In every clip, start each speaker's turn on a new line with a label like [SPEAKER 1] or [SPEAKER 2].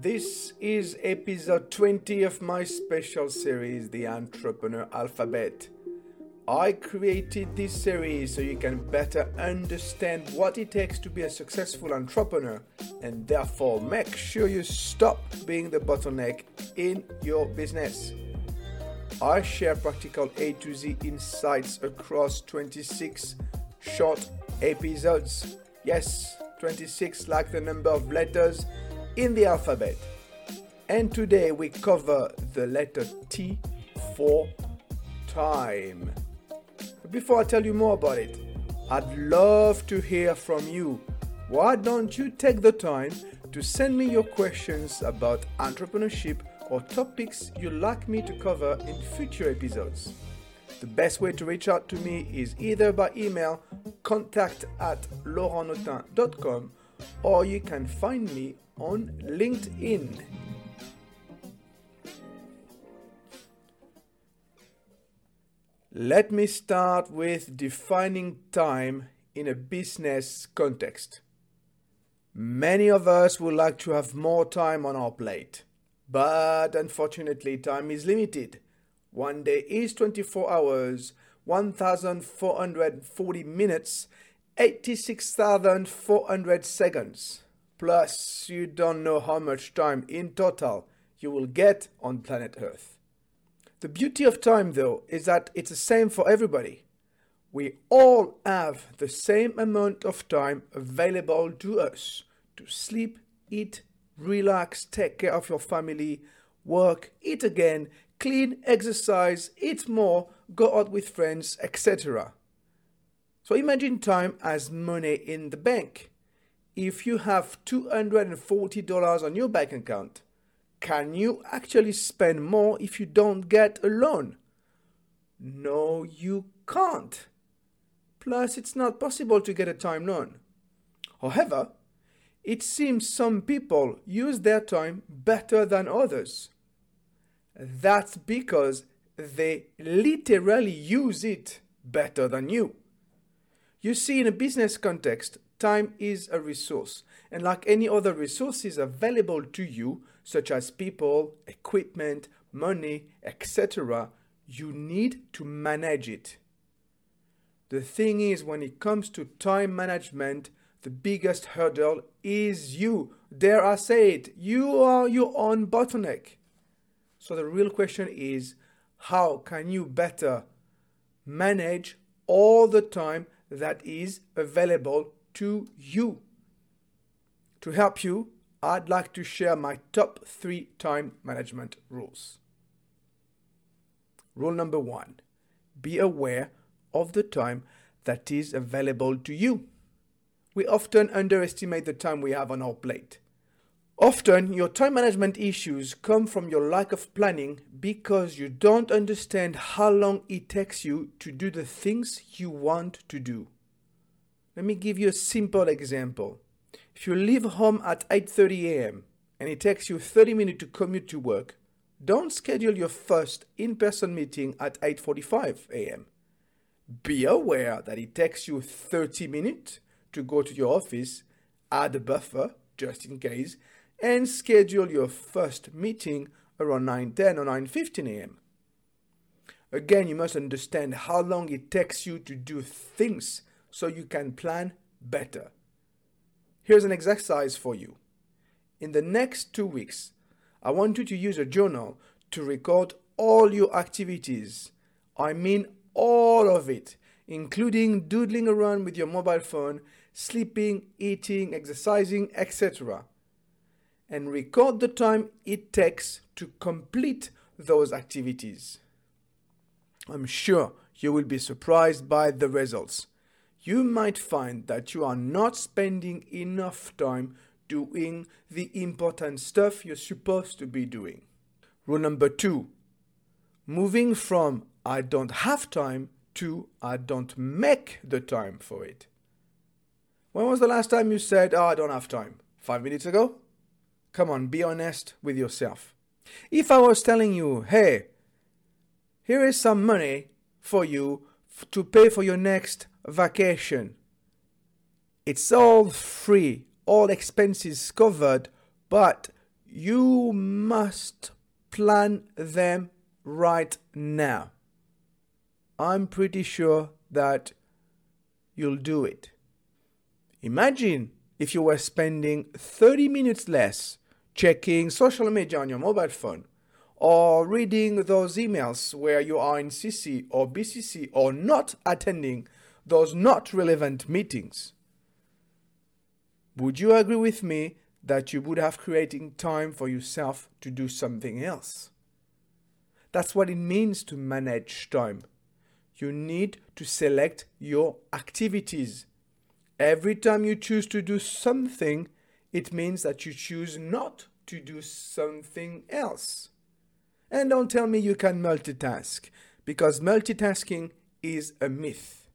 [SPEAKER 1] This is episode 20 of my special series, The Entrepreneur Alphabet. I created this series so you can better understand what it takes to be a successful entrepreneur and therefore make sure you stop being the bottleneck in your business. I share practical A to Z insights across 26 short episodes. Yes, 26 like the number of letters in the alphabet. And today we cover the letter T for time. Before I tell you more about it, I'd love to hear from you. Why don't you take the time to send me your questions about entrepreneurship or topics you'd like me to cover in future episodes? The best way to reach out to me is either by email contact at laurentnotin.com or you can find me on LinkedIn. Let me start with defining time in a business context. Many of us would like to have more time on our plate, but unfortunately, time is limited. One day is 24 hours, 1440 minutes, 86,400 seconds. Plus, you don't know how much time in total you will get on planet Earth. The beauty of time, though, is that it's the same for everybody. We all have the same amount of time available to us to sleep, eat, relax, take care of your family, work, eat again, clean, exercise, eat more, go out with friends, etc. So imagine time as money in the bank. If you have $240 on your bank account, can you actually spend more if you don't get a loan? No, you can't. Plus, it's not possible to get a time loan. However, it seems some people use their time better than others. That's because they literally use it better than you. You see, in a business context, time is a resource, and like any other resources available to you, such as people, equipment, money, etc., you need to manage it. The thing is, when it comes to time management, the biggest hurdle is you. Dare I say it, you are your own bottleneck. So the real question is how can you better manage all the time that is available to you? To help you, I'd like to share my top three time management rules. Rule number one be aware of the time that is available to you. We often underestimate the time we have on our plate. Often, your time management issues come from your lack of planning because you don't understand how long it takes you to do the things you want to do. Let me give you a simple example. If you leave home at 8:30 a.m. and it takes you 30 minutes to commute to work, don't schedule your first in-person meeting at 8:45 a.m. Be aware that it takes you 30 minutes to go to your office, add a buffer just in case, and schedule your first meeting around 9:10 or 9:15 a.m. Again, you must understand how long it takes you to do things so you can plan better. Here's an exercise for you. In the next 2 weeks, I want you to use a journal to record all your activities. I mean all of it, including doodling around with your mobile phone, sleeping, eating, exercising, etc. And record the time it takes to complete those activities. I'm sure you will be surprised by the results. You might find that you are not spending enough time doing the important stuff you're supposed to be doing. Rule number two moving from I don't have time to I don't make the time for it. When was the last time you said, Oh, I don't have time? Five minutes ago? Come on, be honest with yourself. If I was telling you, hey, here is some money for you to pay for your next vacation, it's all free, all expenses covered, but you must plan them right now. I'm pretty sure that you'll do it. Imagine if you were spending 30 minutes less checking social media on your mobile phone or reading those emails where you are in CC or BCC or not attending those not relevant meetings. Would you agree with me that you would have creating time for yourself to do something else? That's what it means to manage time. You need to select your activities. Every time you choose to do something, it means that you choose not to do something else. And don't tell me you can multitask, because multitasking is a myth.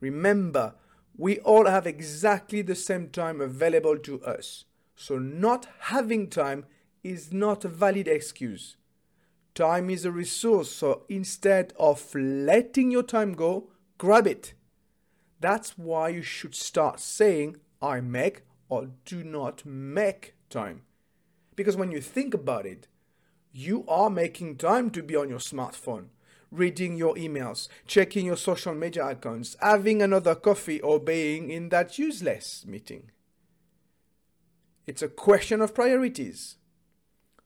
[SPEAKER 1] Remember, we all have exactly the same time available to us, so not having time is not a valid excuse. Time is a resource, so instead of letting your time go, grab it. That's why you should start saying, I make or do not make time. Because when you think about it, you are making time to be on your smartphone, reading your emails, checking your social media accounts, having another coffee, or being in that useless meeting. It's a question of priorities.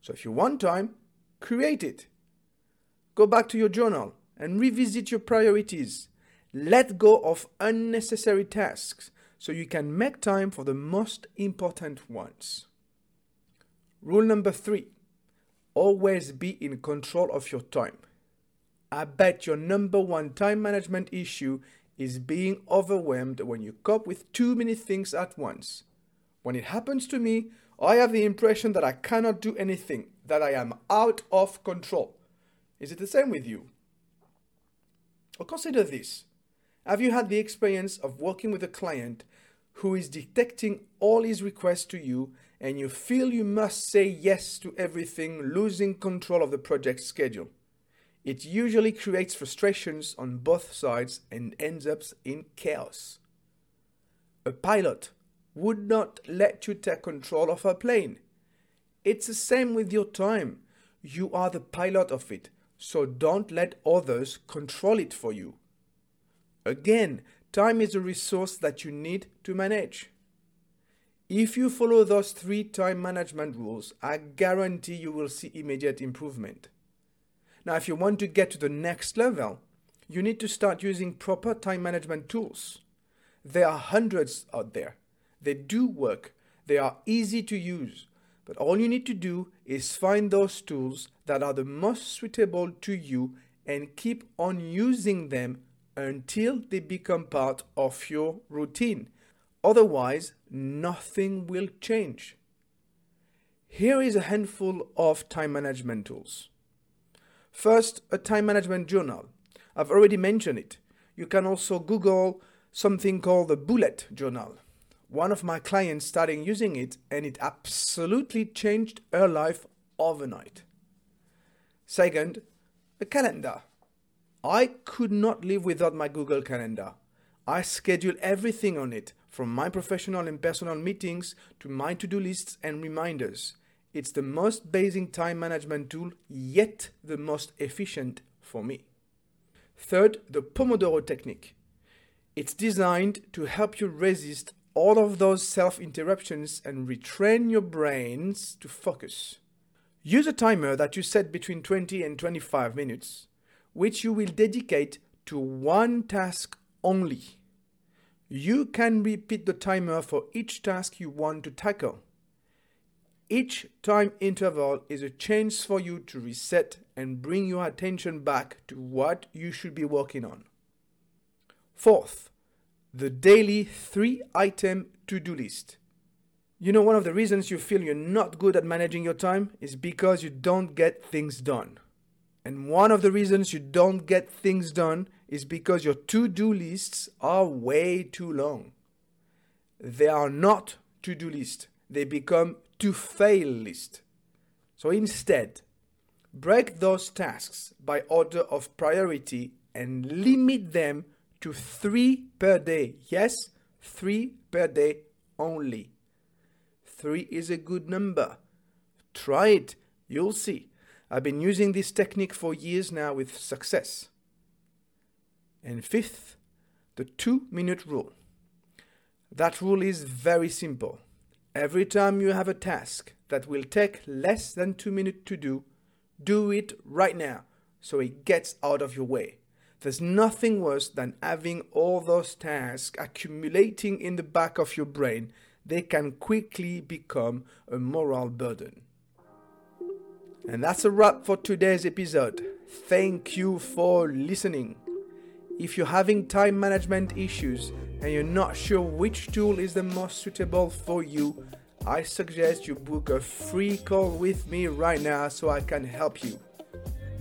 [SPEAKER 1] So if you want time, create it. Go back to your journal and revisit your priorities. Let go of unnecessary tasks so you can make time for the most important ones. Rule number three always be in control of your time. I bet your number one time management issue is being overwhelmed when you cope with too many things at once. When it happens to me, I have the impression that I cannot do anything, that I am out of control. Is it the same with you? Or consider this. Have you had the experience of working with a client who is detecting all his requests to you and you feel you must say yes to everything, losing control of the project schedule? It usually creates frustrations on both sides and ends up in chaos. A pilot would not let you take control of a plane. It's the same with your time. You are the pilot of it, so don't let others control it for you. Again, time is a resource that you need to manage. If you follow those three time management rules, I guarantee you will see immediate improvement. Now, if you want to get to the next level, you need to start using proper time management tools. There are hundreds out there. They do work, they are easy to use. But all you need to do is find those tools that are the most suitable to you and keep on using them until they become part of your routine. Otherwise, nothing will change. Here is a handful of time management tools. First, a time management journal. I've already mentioned it. You can also Google something called the bullet journal. One of my clients started using it and it absolutely changed her life overnight. Second, a calendar. I could not live without my Google Calendar. I schedule everything on it, from my professional and personal meetings to my to do lists and reminders. It's the most basic time management tool, yet the most efficient for me. Third, the Pomodoro technique. It's designed to help you resist all of those self interruptions and retrain your brains to focus. Use a timer that you set between 20 and 25 minutes which you will dedicate to one task only. You can repeat the timer for each task you want to tackle. Each time interval is a chance for you to reset and bring your attention back to what you should be working on. Fourth, the daily three item to do list. You know, one of the reasons you feel you're not good at managing your time is because you don't get things done. And one of the reasons you don't get things done is because your to do lists are way too long. They are not to do lists, they become to fail lists. So instead, break those tasks by order of priority and limit them to three per day. Yes, three per day only. Three is a good number. Try it, you'll see. I've been using this technique for years now with success. And fifth, the two minute rule. That rule is very simple. Every time you have a task that will take less than two minutes to do, do it right now so it gets out of your way. There's nothing worse than having all those tasks accumulating in the back of your brain. They can quickly become a moral burden. And that's a wrap for today's episode. Thank you for listening. If you're having time management issues and you're not sure which tool is the most suitable for you, I suggest you book a free call with me right now so I can help you.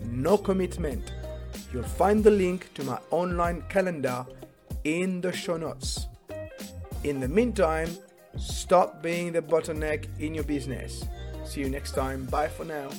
[SPEAKER 1] No commitment. You'll find the link to my online calendar in the show notes. In the meantime, stop being the bottleneck in your business. See you next time. Bye for now.